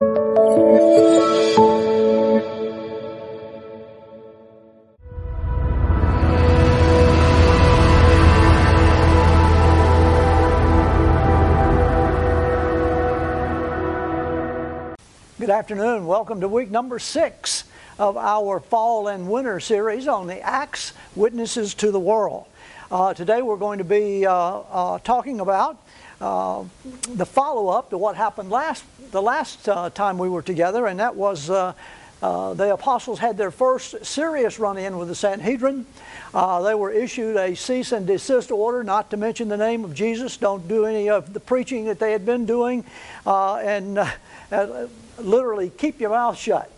Good afternoon. Welcome to week number six of our fall and winter series on the Acts Witnesses to the World. Uh, today we're going to be uh, uh, talking about uh, the follow up to what happened last the last uh, time we were together, and that was uh, the apostles had their first serious run in with the Sanhedrin. they were issued a cease and desist order, not to mention the name of Jesus. Don't do any of the preaching that they had been doing, and literally keep your mouth shut.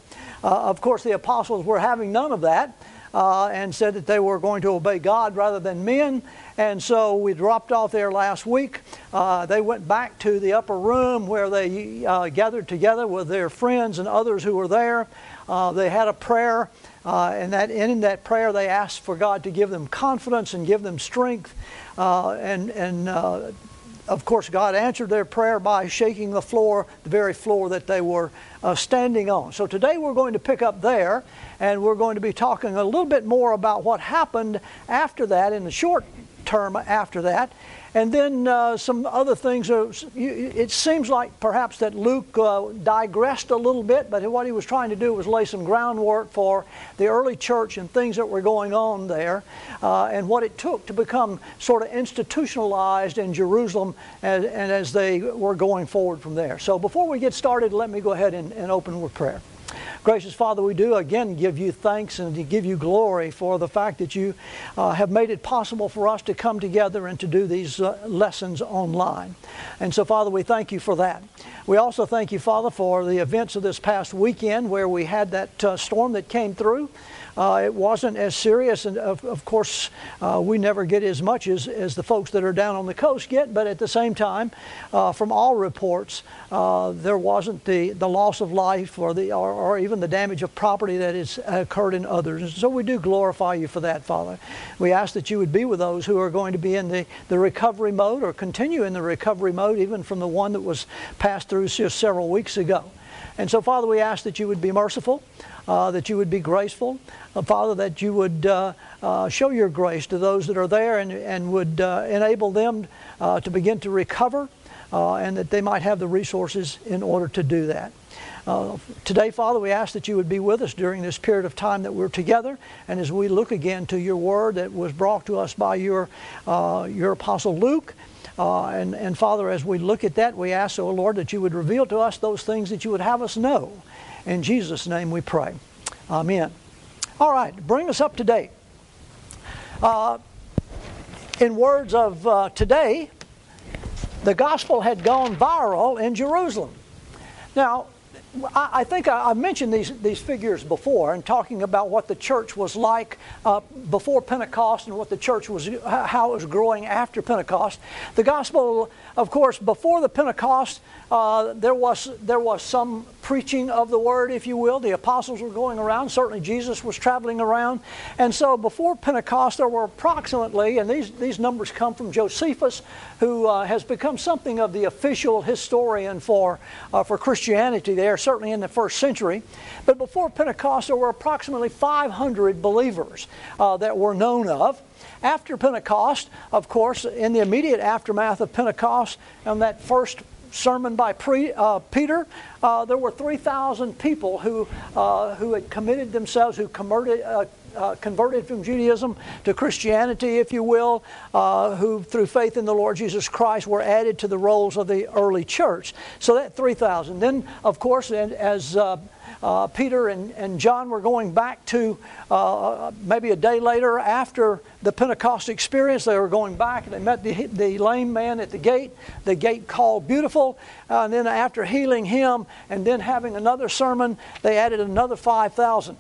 Uh, of course, the apostles were having none of that uh, and said that they were going to obey God rather than men. And so we dropped off there last week. Uh, they went back to the upper room where they uh, gathered together with their friends and others who were there. Uh, they had a prayer. Uh, and that in that prayer, they asked for God to give them confidence and give them strength and, and of course, God answered their prayer by shaking the floor, the very floor that they were uh, standing on. So today we're going to pick up there, and we're going to be talking a little bit more about what happened after that in the short term after that. And then uh, some other things. Are, it seems like perhaps that Luke uh, digressed a little bit, but what he was trying to do was lay some groundwork for the early church and things that were going on there, uh, and what it took to become sort of institutionalized in Jerusalem and, and, as they were going forward from there. So before we get started, let me go ahead and, and open with prayer. Gracious Father, we do again give you thanks and give you glory for the fact that you uh, have made it possible for us to come together and to do these uh, lessons online. And so, Father, we thank you for that. We also thank you, Father, for the events of this past weekend where we had that uh, storm that came through. Uh, it wasn't as serious, and of, of course, uh, we never get as much as, as the folks that are down on the coast get, but at the same time, uh, from all reports, uh, there wasn't the, the loss of life or, the, or, or, even the damage of property that has occurred in others. And so we do glorify you for that, Father. We ask that you would be with those who are going to be in the, the recovery mode or continue in the recovery mode, even from the one that was passed through just several weeks ago. And so, Father, we ask that you would be merciful, uh, that you would be graceful, uh, Father, that you would uh, uh show your grace to those that are there and, and would uh, enable them uh, to begin to recover and that they might have the resources in order to do that. Today, Father, we ask that you would be with us during this period of time that we're together, and as we look again to your word that was brought to us by your, your apostle Luke, uh, and, and Father, as we look at that, we ask, oh Lord, that you would reveal to us those things that you would have us know. In Jesus' name we pray. Amen. All right, bring us up to date. Uh, in words of uh, today, the gospel had gone viral in Jerusalem. Now, I think I mentioned these, these figures before and talking about what the church was like uh, before Pentecost and what the church was, how it was growing after Pentecost. The gospel, of course, before the Pentecost, uh, there, was, there was some preaching of the word, if you will. The apostles were going around. Certainly Jesus was traveling around. And so before Pentecost, there were approximately, and these, these numbers come from Josephus, who uh, has become something of the official historian for, uh, for Christianity there, certainly in the first century. But before Pentecost, there were approximately 500 believers uh, that were known of. After Pentecost, of course, in the immediate aftermath of Pentecost, and that first sermon by pre, uh, Peter, uh, there were 3,000 people who, uh, who had committed themselves, who converted, uh, uh, converted from Judaism to Christianity, if you will, uh, who through faith in the Lord Jesus Christ were added to the rolls of the early church. So that 3,000. Then, of course, and as uh, Peter and, and John were going back to uh, maybe a day later after the Pentecost experience. They were going back and they met the, the lame man at the gate, the gate called Beautiful. Uh, and then after healing him and then having another sermon, they added another 5,000.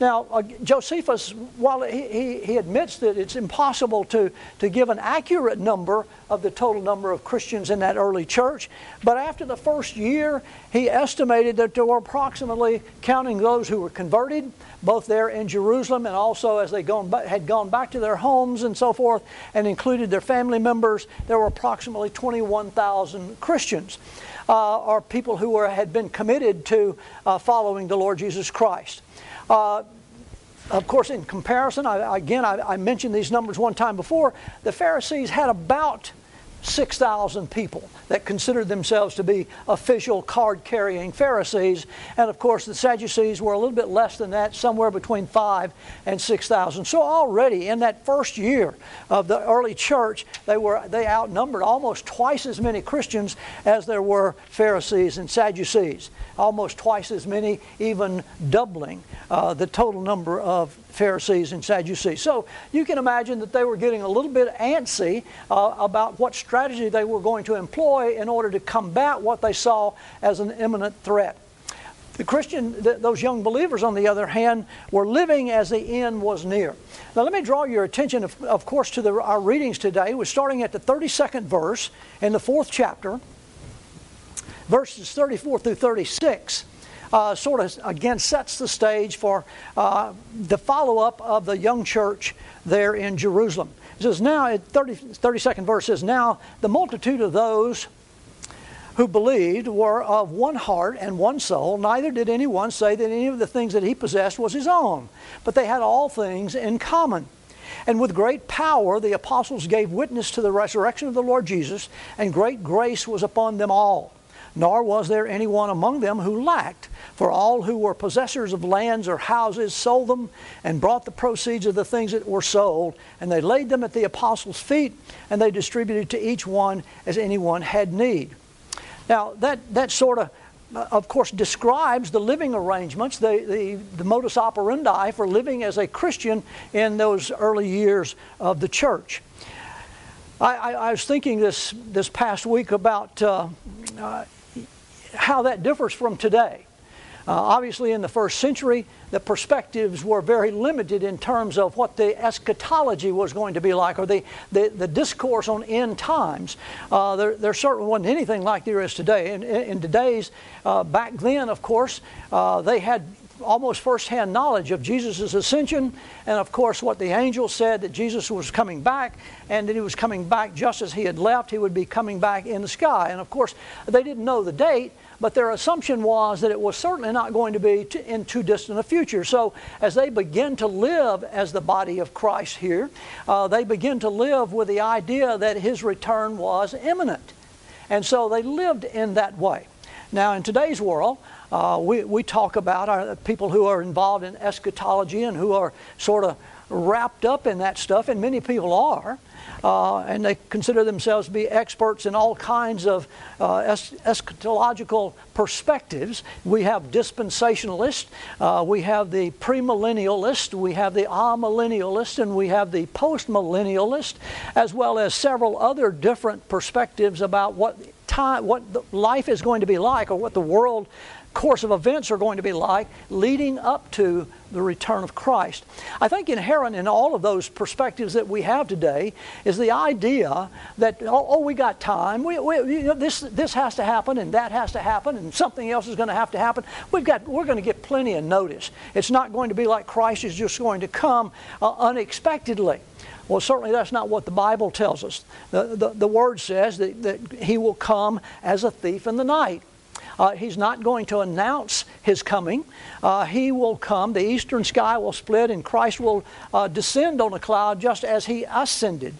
Now, uh, Josephus, while he, he, he, admits that it's impossible to, to give an accurate number of the total number of Christians in that early church, but after the first year, he estimated that there were approximately, counting those who were converted, both there in Jerusalem and also as they gone, had gone back to their homes and so forth, and included their family members, there were approximately 21,000 Christians. Uh, are people who were, had been committed to uh, following the Lord Jesus Christ. Uh, of course, in comparison, I, again, I, I mentioned these numbers one time before. The Pharisees had about 6,000 people that considered themselves to be official card carrying Pharisees. And of course, the Sadducees were a little bit less than that, somewhere between 5 and 6,000. So already in that first year of the early church, they, were, they outnumbered almost twice as many Christians as there were Pharisees and Sadducees. Almost twice as many, even doubling uh, the total number of Pharisees and Sadducees. So you can imagine that they were getting a little bit antsy uh, about what strategy they were going to employ in order to combat what they saw as an imminent threat. The Christian, th- those young believers, on the other hand, were living as the end was near. Now, let me draw your attention, of, of course, to the, our readings today. We're starting at the 32nd verse in the fourth chapter, verses 34 through 36 uh, sort of again sets the stage for uh, the follow up of the young church there in Jerusalem. It says, Now, 30, 32nd verse says, Now the multitude of those who believed were of one heart and one soul. Neither did anyone say that any of the things that he possessed was his own, but they had all things in common. And with great power, the apostles gave witness to the resurrection of the Lord Jesus, and great grace was upon them all. Nor was there anyone among them who lacked. For all who were possessors of lands or houses sold them and brought the proceeds of the things that were sold, and they laid them at the apostles' feet, and they distributed to each one as anyone had need. Now, that, that sort of, of course, describes the living arrangements, the, the, the modus operandi for living as a Christian in those early years of the church. I, I, I was thinking this, this past week about uh, uh, how that differs from today. Uh, obviously, in the first century, the perspectives were very limited in terms of what the eschatology was going to be like or the, the, the discourse on end times. Uh, there, there certainly wasn't anything like there is today. In, in today's, uh, back then, of course, uh, they had almost firsthand knowledge of Jesus' ascension, and of course, what the angel said that Jesus was coming back, and that he was coming back just as he had left, he would be coming back in the sky. And of course, they didn't know the date, but their assumption was that it was certainly not going to be in too distant a future. So, as they begin to live as the body of Christ here, uh, they begin to live with the idea that his return was imminent. And so they lived in that way. Now, in today's world, uh, we, we talk about our, people who are involved in eschatology and who are sort of wrapped up in that stuff, and many people are. Uh, and they consider themselves to be experts in all kinds of uh, es- eschatological perspectives. We have dispensationalists, uh, we have the premillennialist, we have the amillennialist, and we have the postmillennialist, as well as several other different perspectives about what time, what life is going to be like, or what the world course of events are going to be like leading up to the return of Christ. I think inherent in all of those perspectives that we have today is the idea that, oh, oh we got time, we, we, you know, this, this has to happen and that has to happen and something else is going to have to happen. We've got, we're going to get plenty of notice. It's not going to be like Christ is just going to come uh, unexpectedly. Well, certainly that's not what the Bible tells us. The, the, the Word says that, that He will come as a thief in the night. Uh, he's not going to announce his coming. Uh, he will come, the eastern sky will split, and Christ will uh, descend on a cloud just as he ascended.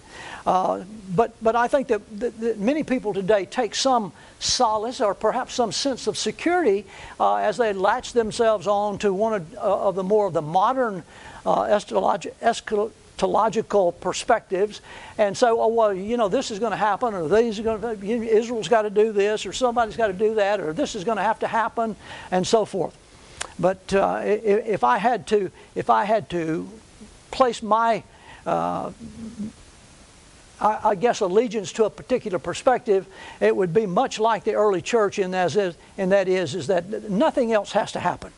Uh, but, but I think that, that, that, many people today take some solace or perhaps some sense of security uh, as they latch themselves on to one of, uh, of the more of the modern eschatological logical perspectives and say, oh, well, you know, this is going to happen, or these are going to, Israel's got to do this, or somebody's got to do that, or this is going to have to happen, and so forth. But uh, if I had to, if I had to place my, uh, I, I, guess, allegiance to a particular perspective, it would be much like the early church, in that is, and that is, is that nothing else has to happen.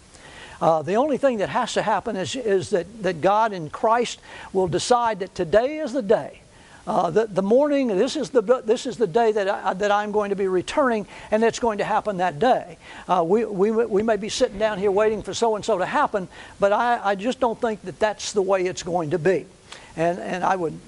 Uh, the only thing that has to happen is, is that, that God in Christ will decide that today is the day. Uh, the, the morning, this is the, this is the day that, I, that I'm going to be returning, and it's going to happen that day. Uh, we, we, we may be sitting down here waiting for so and so to happen, but I, I just don't think that that's the way it's going to be. And, and I would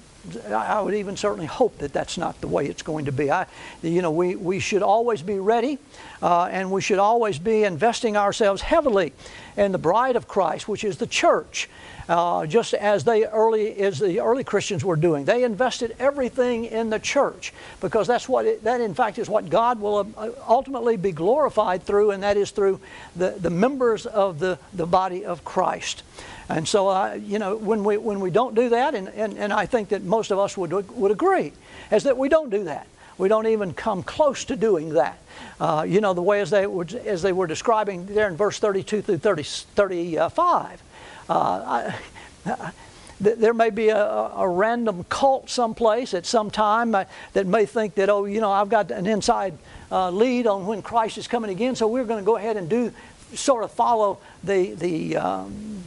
I would even certainly hope that that's not the way it's going to be. I, you know, we, we should always be ready uh, and we should always be investing ourselves heavily in the bride of Christ, which is the church. Uh, just as they early as the early Christians were doing, they invested everything in the church because that's what it, that in fact is what God will uh, ultimately be glorified through, and that is through the, the members of the, the body of Christ. And so, uh, you know, when we, when we don't do that, and, and, and I think that most of us would, would agree, is that we don't do that. We don't even come close to doing that. Uh, you know, the way as they, were, as they were describing there in verse 32 through 30, 35. Uh, I, there may be a, a, random cult someplace at some time uh, that may think that, oh, you know, I've got an inside uh, lead on when Christ is coming again, so we're going to go ahead and do sort of follow the, the, um,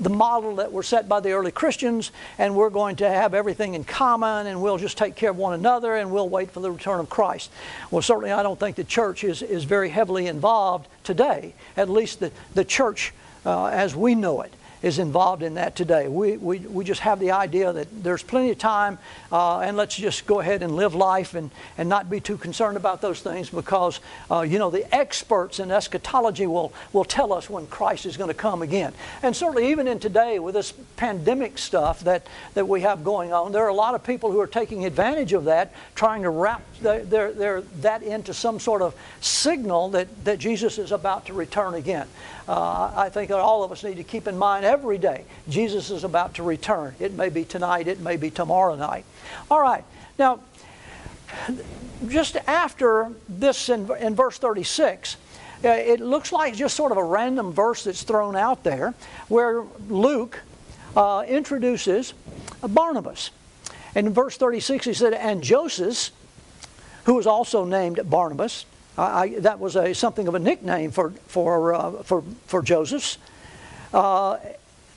the model that were set by the early Christians, and we're going to have everything in common, and we'll just take care of one another, and we'll wait for the return of Christ. Well, certainly, I don't think the church is, is very heavily involved today, at least the, the church uh, as we know it is involved in that today. We, we, we just have the idea that there's plenty of time uh, and let's just go ahead and live life and, and not be too concerned about those things because, uh, you know, the experts in eschatology will, will tell us when Christ is going to come again. And certainly, even in today, with this pandemic stuff that, that we have going on, there are a lot of people who are taking advantage of that, trying to wrap their, their, their that into some sort of signal that, that Jesus is about to return again. Uh, I think that all of us need to keep in mind every day Jesus is about to return. It may be tonight, it may be tomorrow night. All right, now, just after this in, in verse 36, uh, it looks like just sort of a random verse that's thrown out there where Luke uh, introduces Barnabas. And in verse 36, he said, And Joseph, who was also named Barnabas, I, that was a, something of a nickname for, for, uh, for, for Joseph. Uh,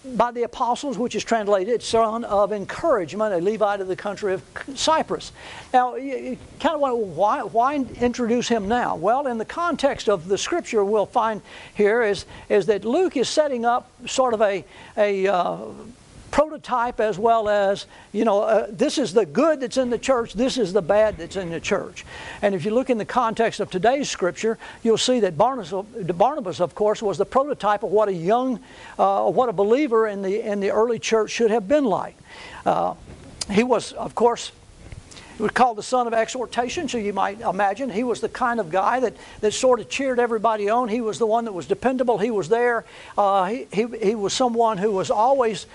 by the apostles, which is translated son of encouragement, a Levite of the country of Cyprus. Now, you kind of why, why introduce him now? Well, in the context of the scripture, we'll find here is, is that Luke is setting up sort of a, a uh, prototype as well as, you know, uh, this is the good that's in the church, this is the bad that's in the church. And if you look in the context of today's scripture, you'll see that Barnabas, Barnabas of course, was the prototype of what a young, uh, what a believer in the, in the early church should have been like. Uh, he was, of course, he was called the son of exhortation, so you might imagine he was the kind of guy that, that sort of cheered everybody on. He was the one that was dependable. He was there. Uh, he, he, he was someone who was always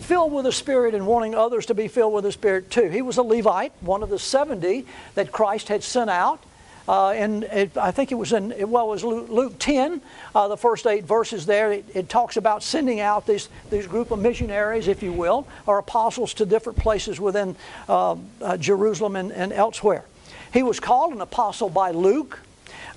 filled with the Spirit and wanting others to be filled with the Spirit too. He was a Levite, one of the 70 that Christ had sent out. Uh, and it, I think it was in, well, it was Luke, Luke 10, uh, the first eight verses there. It, it, talks about sending out these, these group of missionaries, if you will, or apostles to different places within uh, uh Jerusalem and, and elsewhere. He was called an apostle by Luke.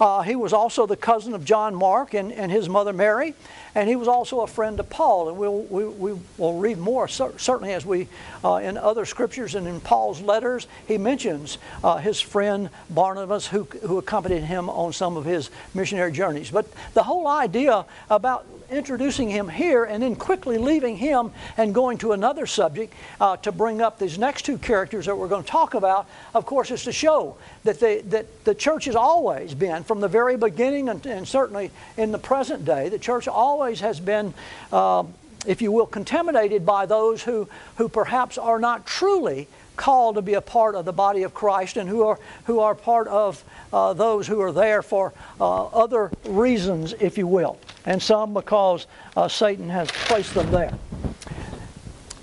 Uh, he was also the cousin of John Mark and, and his mother Mary, and he was also a friend of Paul. And we'll, we, we will read more, certainly, as we, uh, in other scriptures and in Paul's letters, he mentions uh, his friend Barnabas who, who accompanied him on some of his missionary journeys. But the whole idea about introducing him here and then quickly leaving him and going to another subject uh, to bring up these next two characters that we're going to talk about, of course, is to show that, they, that the church has always been, from the very beginning and, and certainly in the present day, the church always has been. Uh, if you will, contaminated by those who, who perhaps are not truly called to be a part of the body of Christ and who are, who are part of uh, those who are there for uh, other reasons, if you will, and some because uh, Satan has placed them there.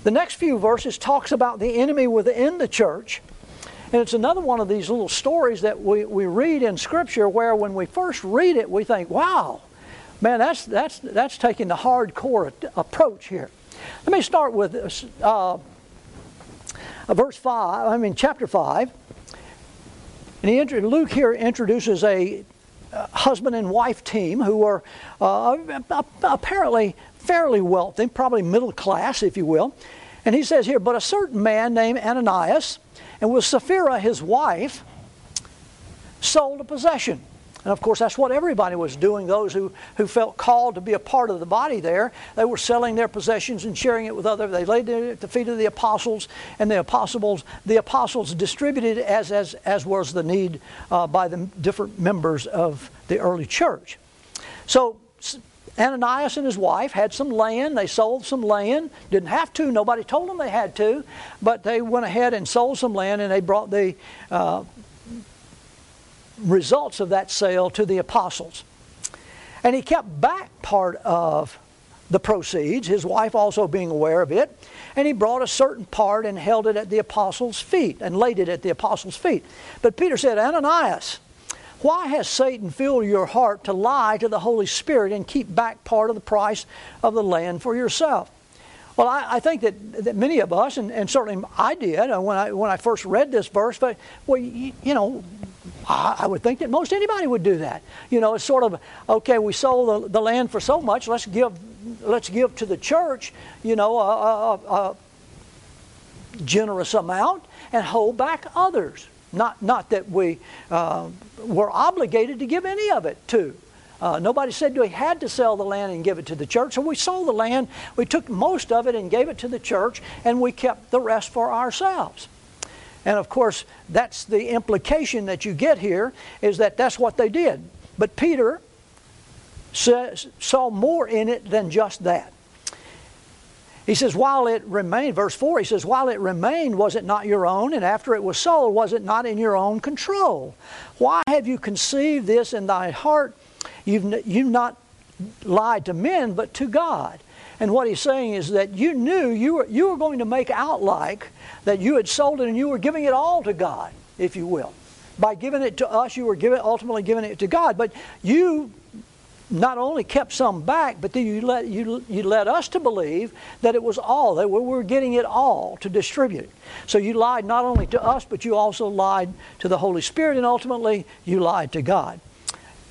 The next few verses talks about the enemy within the church. And it's another one of these little stories that we, we read in Scripture where when we first read it, we think, wow, man, that's, that's, that's taking the hardcore approach here. Let me start with uh, verse 5, I mean, chapter 5. And he, Luke here introduces a uh, husband and wife team who are uh, apparently fairly wealthy, probably middle class, if you will. And he says here, but a certain man named Ananias, and with Sapphira his wife, sold a possession And of course, that's what everybody was doing. Those who, who felt called to be a part of the body there, they were selling their possessions and sharing it with others. They laid it at the feet of the apostles, and the apostles, the apostles distributed as, as, as was the need uh, by the different members of the early church. So Ananias and his wife had some land. They sold some land. Didn't have to. Nobody told them they had to. But they went ahead and sold some land and they brought the uh, results of that sale to the apostles. And he kept back part of the proceeds, his wife also being aware of it. And he brought a certain part and held it at the apostles' feet and laid it at the apostles' feet. But Peter said, Ananias, why has Satan filled your heart to lie to the Holy Spirit and keep back part of the price of the land for yourself? Well, I, I think that, that many of us, and, and certainly I did uh, when I, when I first read this verse, but, well, you, you know, I, would think that most anybody would do that. You know, it's sort of, okay, we sold the, the land for so much, let's give, let's give to the church, you know, a, a, a generous amount and hold back others. Not, not that we uh, were obligated to give any of it to. Uh, nobody said we had to sell the land and give it to the church. So we sold the land, we took most of it and gave it to the church, and we kept the rest for ourselves. And of course, that's the implication that you get here is that that's what they did. But Peter saw more in it than just that. He says, while it remained, verse 4, he says, while it remained, was it not your own? And after it was sold, was it not in your own control? Why have you conceived this in thy heart? You've, you've not lied to men, but to God. And what he's saying is that you knew you were, you were going to make out like that you had sold it and you were giving it all to God, if you will. By giving it to us, you were giving, ultimately giving it to God. But you not only kept some back, but then you let, you, you led us to believe that it was all, that we were getting it all to distribute. So you lied not only to us, but you also lied to the Holy Spirit, and ultimately you lied to God.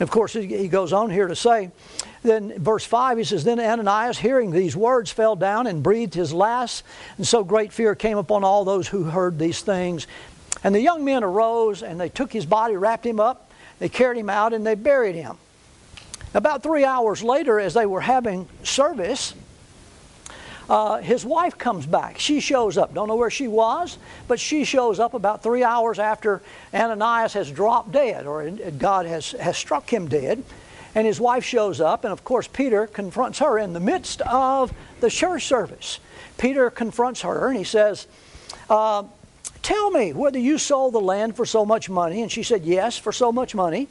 Of course, he goes on here to say, then verse 5 he says then ananias hearing these words fell down and breathed his last and so great fear came upon all those who heard these things and the young men arose and they took his body wrapped him up they carried him out and they buried him about three hours later, as they were having service, uh, his wife comes back. She shows up. Don't know where she was, but she shows up about three hours after Ananias has dropped dead, or God has, has struck him dead. And his wife shows up, and of course, Peter confronts her in the midst of the church service. Peter confronts her, and he says, uh, Tell me whether you sold the land for so much money. And she said, Yes, for so much money.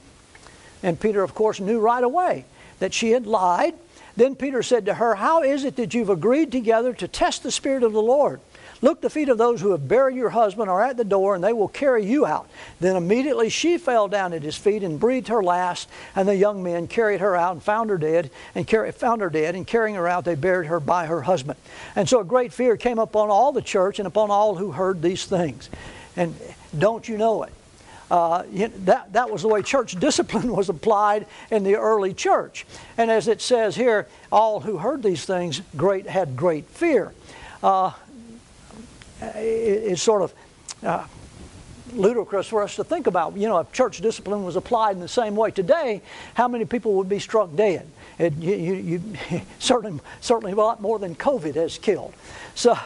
And Peter, of course, knew right away that she had lied. Then Peter said to her, How is it that you've agreed together to test the Spirit of the Lord? Look, the feet of those who have buried your husband are at the door, and they will carry you out. Then immediately she fell down at his feet and breathed her last, and the young men carried her out and found her dead, and carry, found her dead, and carrying her out, they buried her by her husband. And so a great fear came upon all the church and upon all who heard these things. And don't you know it? Uh, that, that was the way church discipline was applied in the early church. And as it says here, all who heard these things great had great fear. Uh, it's sort of uh, ludicrous for us to think about. You know, if church discipline was applied in the same way today, how many people would be struck dead? It, you, you, you, certainly, certainly a lot more than COVID has killed. So,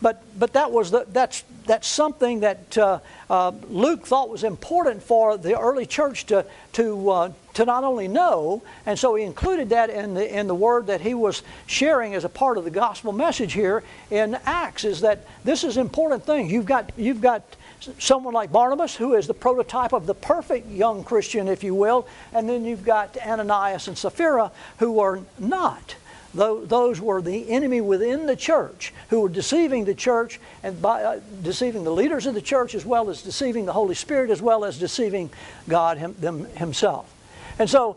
but, but that was the, that's, that's something that uh, uh, Luke thought was important for the early church to, to, uh, to not only know, and so he included that in the, in the word that he was sharing as a part of the gospel message here in Acts, is that this is important thing. You've got, you've got someone like Barnabas, who is the prototype of the perfect young Christian, if you will, and then you've got Ananias and Sapphira, who are not those were the enemy within the church who were deceiving the church and by, uh, deceiving the leaders of the church as well as deceiving the Holy Spirit as well as deceiving God him, them, himself. And so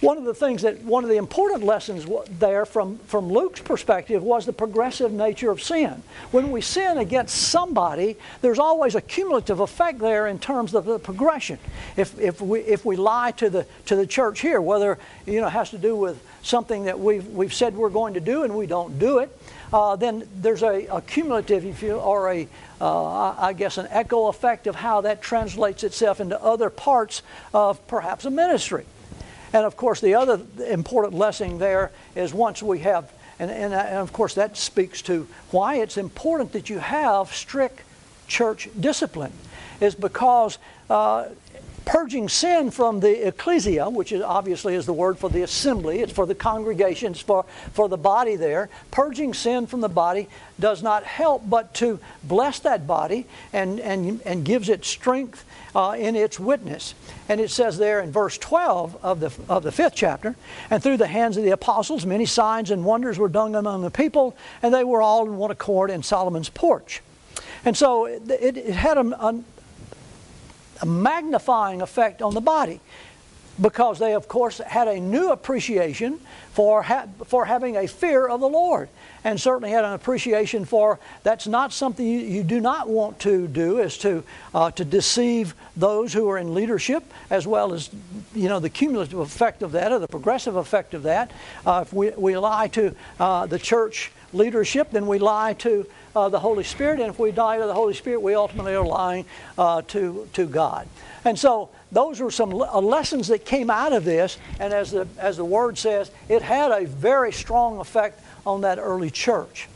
one of the things that one of the important lessons there from, from Luke's perspective was the progressive nature of sin. When we sin against somebody, there's always a cumulative effect there in terms of the progression. If, if, we, if we lie to the, to the church here, whether you know, it has to do with something that we've, we've said we're going to do and we don't do it, uh, then there's a, a, cumulative, if you, or a, uh, I guess, an echo effect of how that translates itself into other parts of perhaps a ministry. And of course, the other important lesson there is once we have, and, and, and of course, that speaks to why it's important that you have strict church discipline, is because uh, purging sin from the ecclesia, which is obviously is the word for the assembly, it's for the congregation, it's for, for the body there. Purging sin from the body does not help but to bless that body and, and, and gives it strength uh, in its witness. And it says there in verse 12 of the, of the fifth chapter, and through the hands of the apostles, many signs and wonders were done among the people, and they were all in one accord in Solomon's porch. And so it, it had a, a, a magnifying effect on the body because they, of course, had a new appreciation for, ha- for having a fear of the Lord. And certainly had an appreciation for that's not something you, you do not want to do, is to, uh, to deceive those who are in leadership, as well as you know, the cumulative effect of that or the progressive effect of that. Uh, if we, we lie to uh, the church leadership, then we lie to uh, the Holy Spirit. And if we lie to the Holy Spirit, we ultimately are lying uh, to, to God. And so those were some uh, lessons that came out of this. And as the, as the word says, it had a very strong effect on that early church.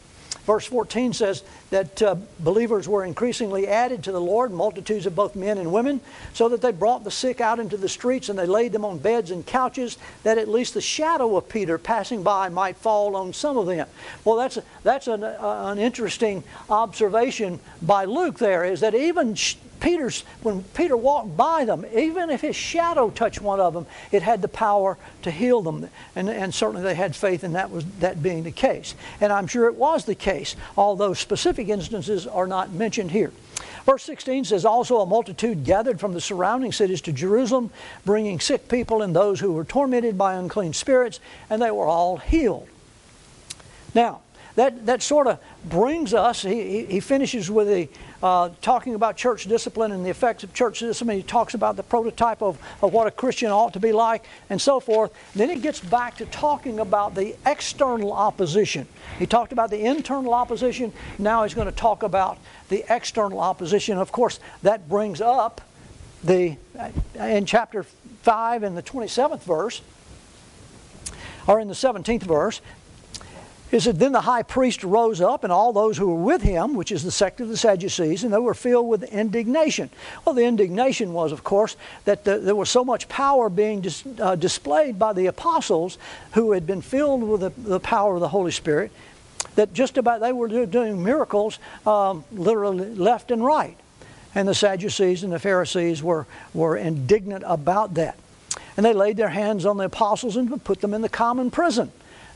Verse 14 says that uh, believers were increasingly added to the Lord, multitudes of both men and women, so that they brought the sick out into the streets and they laid them on beds and couches, that at least the shadow of Peter passing by might fall on some of them. Well, that's, that's an, uh, an interesting observation by Luke there, is that even Peter's, when Peter walked by them, even if his shadow touched one of them, it had the power to heal them. And, and certainly they had faith in that was that being the case. And I'm sure it was the case, although specific instances are not mentioned here. Verse 16 says, Also a multitude gathered from the surrounding cities to Jerusalem, bringing sick people and those who were tormented by unclean spirits, and they were all healed. Now, that, that sort of brings us, he, he finishes with the, uh, talking about church discipline and the effects of church discipline. He talks about the prototype of, of what a Christian ought to be like and so forth. Then he gets back to talking about the external opposition. He talked about the internal opposition. Now he's going to talk about the external opposition. Of course, that brings up the, in chapter 5 in the 27th verse, or in the 17th verse, it said, Then the high priest rose up, and all those who were with him, which is the sect of the Sadducees, and they were filled with indignation. Well, the indignation was, of course, that the, there was so much power being dis, uh, displayed by the apostles who had been filled with the, the, power of the Holy Spirit that just about they were doing miracles um, literally left and right. And the Sadducees and the Pharisees were, were indignant about that. And they laid their hands on the apostles and put them in the common prison.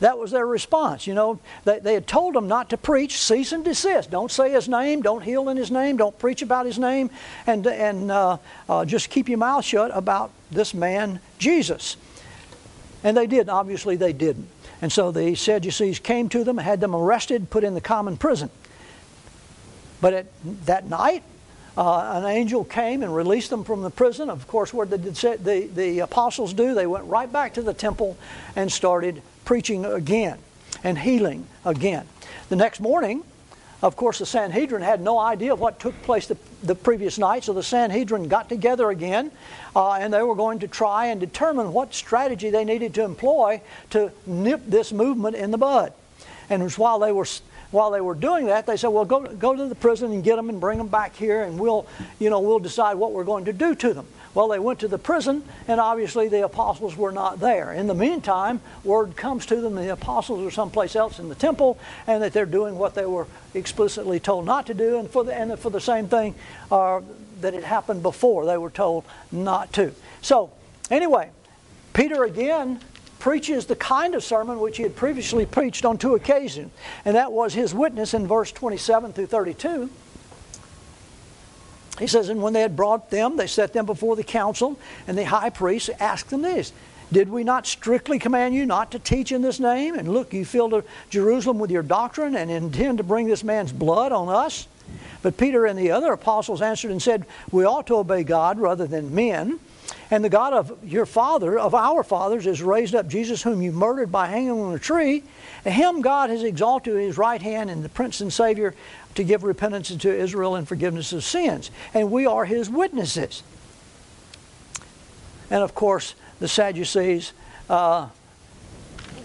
That was their response. You know, they, they had told them not to preach, cease and desist. Don't say his name, don't heal in his name, don't preach about his name, and, and uh, uh, just keep your mouth shut about this man, Jesus. And they did. Obviously, they didn't. And so the Sadducees came to them, had them arrested, put in the common prison. But at that night, uh, an angel came and released them from the prison. Of course, what did the, the, the apostles do? They went right back to the temple and started preaching again and healing again. The next morning, of course, the Sanhedrin had no idea of what took place the, the previous night, so the Sanhedrin got together again uh, and they were going to try and determine what strategy they needed to employ to nip this movement in the bud. And while they were while they were doing that, they said, "Well, go go to the prison and get them and bring them back here, and we'll, you know, we'll decide what we're going to do to them." Well, they went to the prison, and obviously the apostles were not there. In the meantime, word comes to them the apostles are someplace else in the temple, and that they're doing what they were explicitly told not to do, and for the, and for the same thing uh, that had happened before, they were told not to. So, anyway, Peter again preaches the kind of sermon which he had previously preached on two occasions, and that was his witness in verse 27 through 32. He says, And when they had brought them, they set them before the council, and the high priest asked them this Did we not strictly command you not to teach in this name? And look, you filled Jerusalem with your doctrine and intend to bring this man's blood on us? But Peter and the other apostles answered and said, We ought to obey God rather than men. And the God of your father, of our fathers, has raised up Jesus, whom you murdered by hanging on a tree. Him God has exalted to his right hand and the Prince and Savior to give repentance to Israel and forgiveness of sins. And we are his witnesses. And of course, the Sadducees, uh,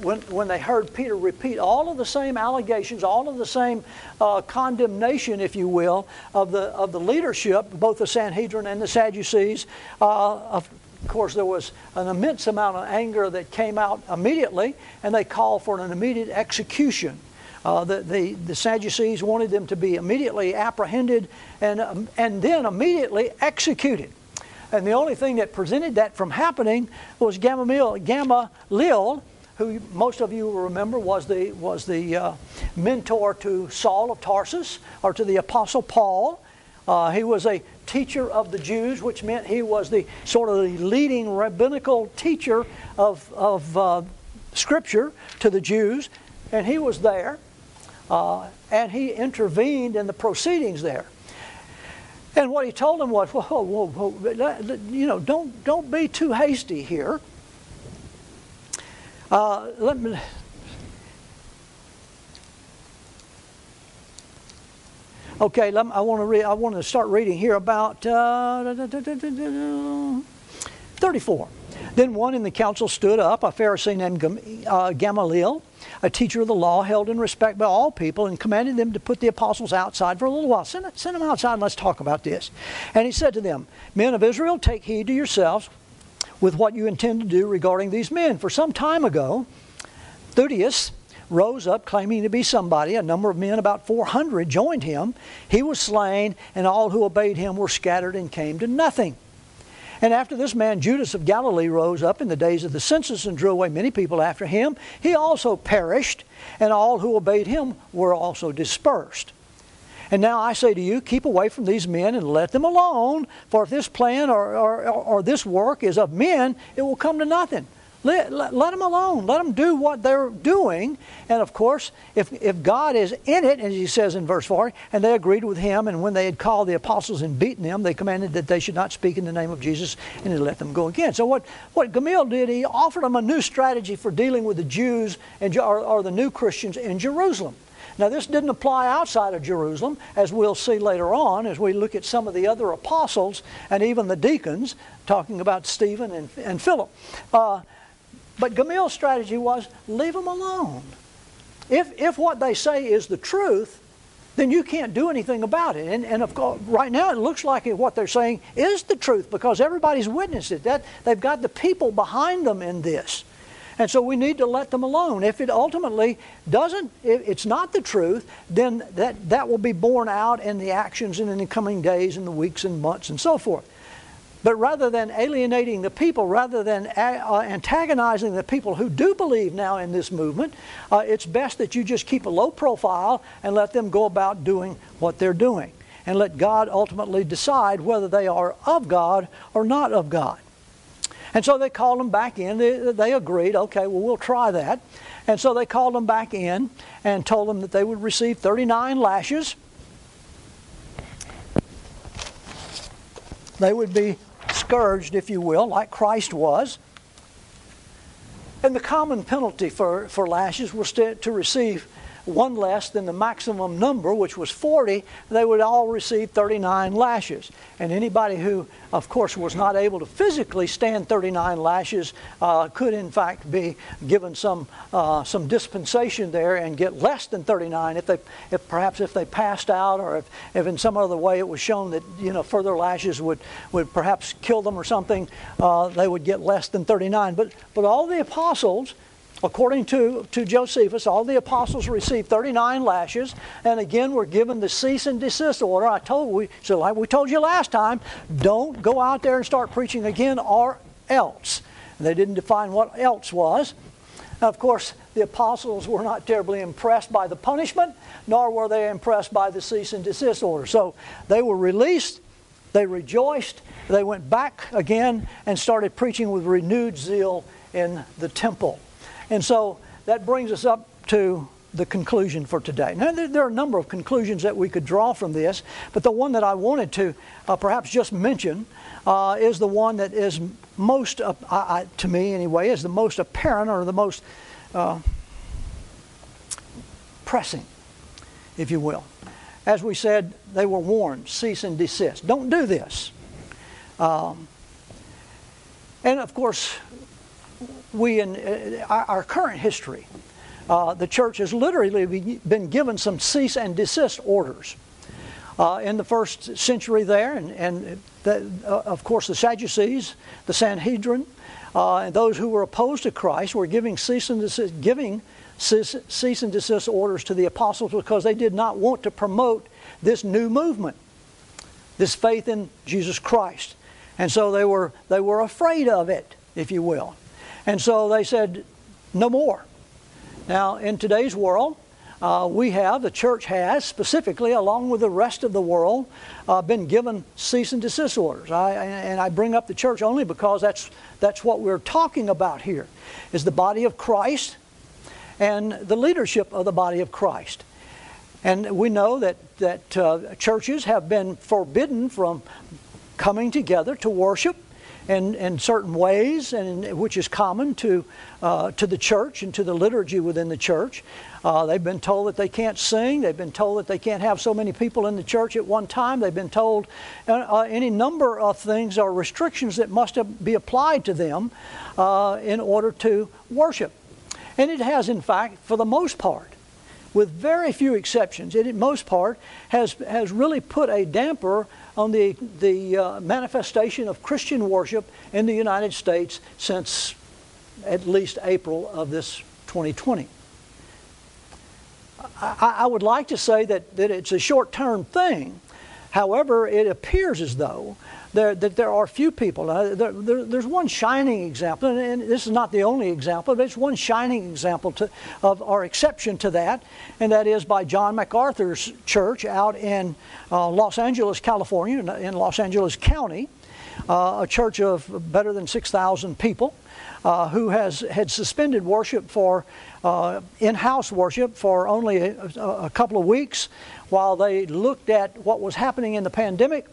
when, when they heard Peter repeat all of the same allegations, all of the same uh, condemnation, if you will, of the, of the leadership, both the Sanhedrin and the Sadducees, uh, of course, there was an immense amount of anger that came out immediately, and they called for an immediate execution. Uh, the, the, the, Sadducees wanted them to be immediately apprehended and, um, and then immediately executed. And the only thing that prevented that from happening was Gamaliel, Gamaliel who most of you will remember was the, was the uh, mentor to Saul of Tarsus or to the Apostle Paul. Uh, he was a teacher of the Jews, which meant he was the sort of the leading rabbinical teacher of, of uh, Scripture to the Jews. And he was there, uh, and he intervened in the proceedings there. And what he told them was, whoa, whoa, whoa, you know, don't, don't be too hasty here. Uh, let me. Okay, me, I want to read. I want to start reading here about uh, 34. Then one in the council stood up, a Pharisee named uh, Gamaliel, a teacher of the law, held in respect by all people, and commanded them to put the apostles outside for a little while. Send, send them outside and let's talk about this. And he said to them, Men of Israel, take heed to yourselves with what you intend to do regarding these men. For some time ago, Theudas rose up claiming to be somebody. A number of men, about 400, joined him. He was slain, and all who obeyed him were scattered and came to nothing. And after this man, Judas of Galilee, rose up in the days of the census and drew away many people after him, he also perished, and all who obeyed him were also dispersed. And now I say to you, keep away from these men and let them alone. For if this plan or, or, or this work is of men, it will come to nothing. Let, let, let, them alone. Let them do what they're doing. And of course, if, if God is in it, as he says in verse 4, and they agreed with him, and when they had called the apostles and beaten them, they commanded that they should not speak in the name of Jesus, and he let them go again. So what, what Gamaliel did, he offered them a new strategy for dealing with the Jews and, or, or the new Christians in Jerusalem. Now, this didn't apply outside of Jerusalem, as we'll see later on as we look at some of the other apostles and even the deacons, talking about Stephen and, and Philip. Uh, but Gamaliel's strategy was leave them alone. If, if what they say is the truth, then you can't do anything about it. And, and of course, right now it looks like what they're saying is the truth because everybody's witnessed it. That, they've got the people behind them in this. And so we need to let them alone. If it ultimately doesn't, if it's not the truth, then that, that will be borne out in the actions and in the coming days and the weeks and months and so forth. But rather than alienating the people, rather than uh, antagonizing the people who do believe now in this movement, uh, it's best that you just keep a low profile and let them go about doing what they're doing. And let God ultimately decide whether they are of God or not of God. And so they called them back in. They, they, agreed, okay, well, we'll try that. And so they called them back in and told them that they would receive 39 lashes. They would be scourged, if you will, like Christ was. And the common penalty for, for lashes was to, to receive one less than the maximum number, which was 40, they would all receive 39 lashes. And anybody who, of course, was not able to physically stand 39 lashes uh, could, in fact, be given some uh, some dispensation there and get less than 39 if they, if perhaps if they passed out or if, if in some other way it was shown that you know further lashes would would perhaps kill them or something, uh, they would get less than 39. But but all the apostles According to, to Josephus, all the apostles received 39 lashes, and again were given the cease and desist order. I told we so like we told you last time, don't go out there and start preaching again or else. And they didn't define what else was. Now, of course, the apostles were not terribly impressed by the punishment, nor were they impressed by the cease and desist order. So they were released, they rejoiced, they went back again and started preaching with renewed zeal in the temple. And so that brings us up to the conclusion for today. Now, there are a number of conclusions that we could draw from this, but the one that I wanted to uh, perhaps just mention uh, is the one that is most, uh, I, to me anyway, is the most apparent or the most uh, pressing, if you will. As we said, they were warned cease and desist. Don't do this. Um, and of course, we in uh, our, current history, uh, the church has literally been given some cease and desist orders. Uh, in the first century, there, and, and the, uh, of course, the Sadducees, the Sanhedrin, uh, and those who were opposed to Christ were giving cease and desist, giving cease and desist orders to the apostles because they did not want to promote this new movement, this faith in Jesus Christ. And so they were, they were afraid of it, if you will. And so they said, no more. Now, in today's world, uh, we have, the church has, specifically, along with the rest of the world, uh, been given cease and desist orders. I, and I bring up the church only because that's, that's what we're talking about here, is the body of Christ and the leadership of the body of Christ. And we know that, that uh, churches have been forbidden from coming together to worship in, in certain ways, and which is common to, uh, to the church and to the liturgy within the church. Uh, they've been told that they can't sing. They've been told that they can't have so many people in the church at one time. They've been told uh, uh any number of things or restrictions that must be applied to them uh, in order to worship. And it has, in fact, for the most part, with very few exceptions, it, in most part, has, has really put a damper on the, the uh, manifestation of Christian worship in the United States since at least April of this 2020. I, I would like to say that, that it's a short term thing. However, it appears as though there, that there are few people. Uh, there, there, there's one shining example, and, this is not the only example, but it's one shining example to, of our exception to that, and that is by John MacArthur's church out in uh, Los Angeles, California, in Los Angeles County, uh, a church of better than 6,000 people. Uh, who has had suspended worship for uh, in-house worship for only a, a, couple of weeks while they looked at what was happening in the pandemic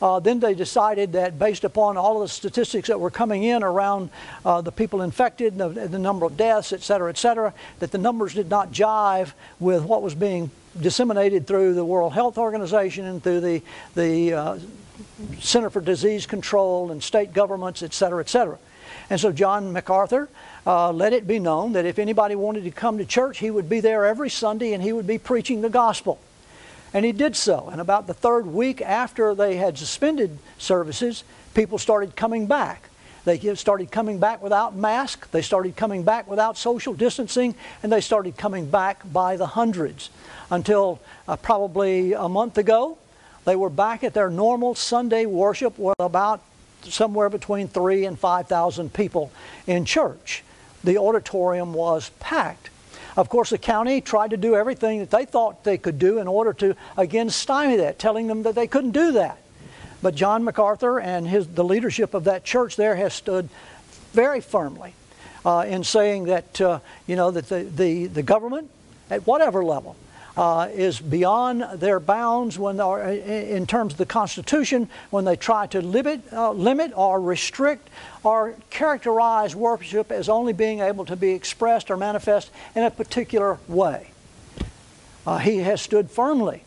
uh, then they decided that based upon all of the statistics that were coming in around uh, the people infected, the, the, number of deaths, et cetera, et cetera, that the numbers did not jive with what was being disseminated through the World Health Organization and through the, the uh, Center for Disease Control and state governments, et cetera, et cetera. And so John MacArthur uh, let it be known that if anybody wanted to come to church, he would be there every Sunday and he would be preaching the gospel. And he did so. And about the third week after they had suspended services, people started coming back. They started coming back without masks, they started coming back without social distancing, and they started coming back by the hundreds. Until uh, probably a month ago, they were back at their normal Sunday worship with about somewhere between three and 5,000 people in church. The auditorium was packed. Of course, the county tried to do everything that they thought they could do in order to, again, stymie that, telling them that they couldn't do that. But John MacArthur and his, the leadership of that church there has stood very firmly uh, in saying that, uh, you know, that the, the, the government, at whatever level, uh, is beyond their bounds when in terms of the Constitution when they try to limit, uh, limit or restrict or characterize worship as only being able to be expressed or manifest in a particular way. Uh, he has stood firmly.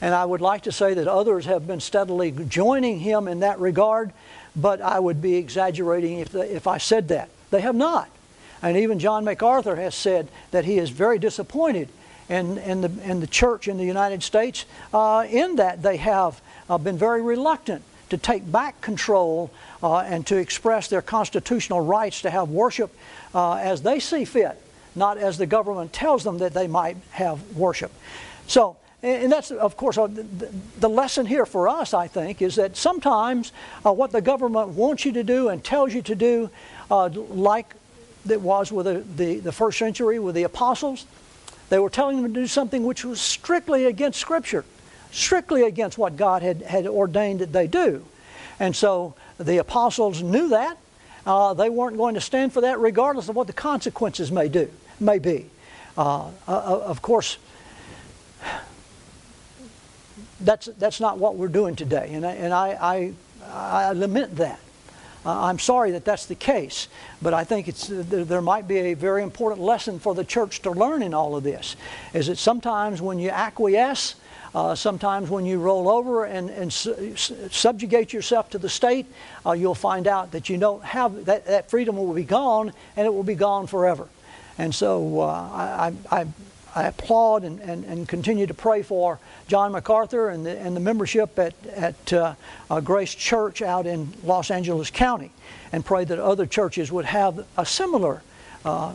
And I would like to say that others have been steadily joining him in that regard, but I would be exaggerating if, if I said that. They have not. And even John MacArthur has said that he is very disappointed and, and, the, and the church in the United States, uh, in that they have uh, been very reluctant to take back control uh, and to express their constitutional rights to have worship uh, as they see fit, not as the government tells them that they might have worship. So, and that's, of course, uh, the lesson here for us, I think, is that sometimes uh, what the government wants you to do and tells you to do, like it was with the, the, the first century with the apostles, they were telling them to do something which was strictly against Scripture, strictly against what God had, had ordained that they do. And so the apostles knew that, uh, they weren't going to stand for that regardless of what the consequences may do, may be. Uh, uh, uh of course, that's, that's not what we're doing today, and I, and I, I, I lament that. Uh, I'm sorry that that's the case, but I think it's, uh, there might be a very important lesson for the church to learn in all of this. Is that sometimes when you acquiesce, uh, sometimes when you roll over and, and su- subjugate yourself to the state, uh, you'll find out that you don't have that, that freedom will be gone and it will be gone forever. And so uh, I, I, I applaud and, and, and, continue to pray for John MacArthur and the, and the membership at, at uh, uh, Grace Church out in Los Angeles County and pray that other churches would have a similar uh,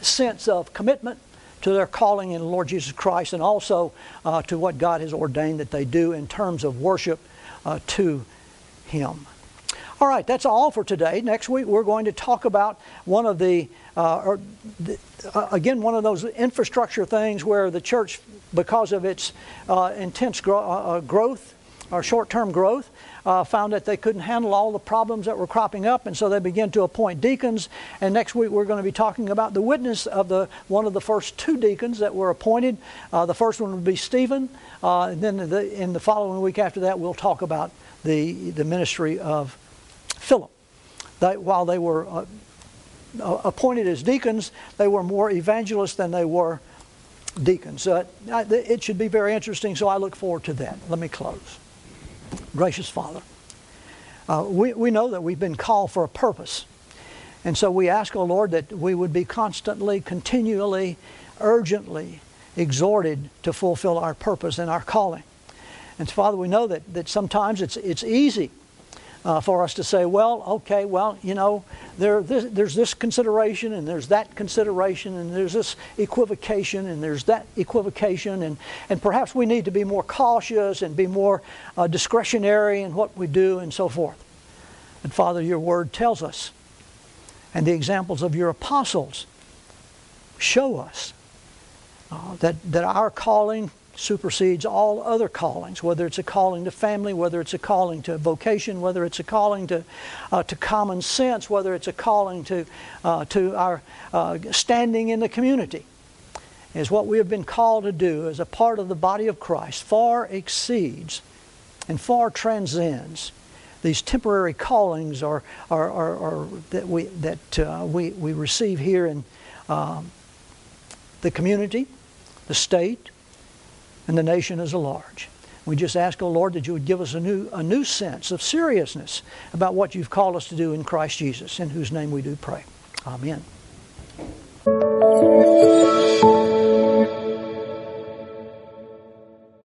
sense of commitment to their calling in the Lord Jesus Christ and also uh, to what God has ordained that they do in terms of worship uh, to Him. All right, that's all for today. Next week we're going to talk about one of the, uh, or the, uh, again, one of those infrastructure things where the church, because of its uh, intense gro- uh, uh, growth or short-term growth, uh, found that they couldn't handle all the problems that were cropping up, and so they began to appoint deacons. And next week we're going to be talking about the witness of the one of the first two deacons that were appointed. the first one would be Stephen, and then the, in the following week after that we'll talk about the the ministry of Philip. They, while they were uh, uh, appointed as deacons, they were more evangelists than they were deacons. Uh, it should be very interesting, so I look forward to that. Let me close. Gracious Father, uh, we, we know that we've been called for a purpose. And so we ask, O oh Lord, that we would be constantly, continually, urgently exhorted to fulfill our purpose and our calling. And Father, we know that, that sometimes it's, it's easy uh, for us to say, well, okay, well, you know, there, this, there's this consideration and there's that consideration and there's this equivocation and there's that equivocation and, and perhaps we need to be more cautious and be more uh, discretionary in what we do and so forth. And Father, your word tells us, and the examples of your apostles show us uh, that, that our calling supersedes all other callings, whether it's a calling to family, whether it's a calling to vocation, whether it's a calling to, uh, to common sense, whether it's a calling to, uh, to our uh, standing in the community. Is what we have been called to do as a part of the body of Christ far exceeds and far transcends these temporary callings or, that, we, that uh, we, we receive here in um, the community, the state, and the nation is a large. We just ask, O oh Lord, that you would give us a new, a new sense of seriousness about what you've called us to do in Christ Jesus, in whose name we do pray. Amen.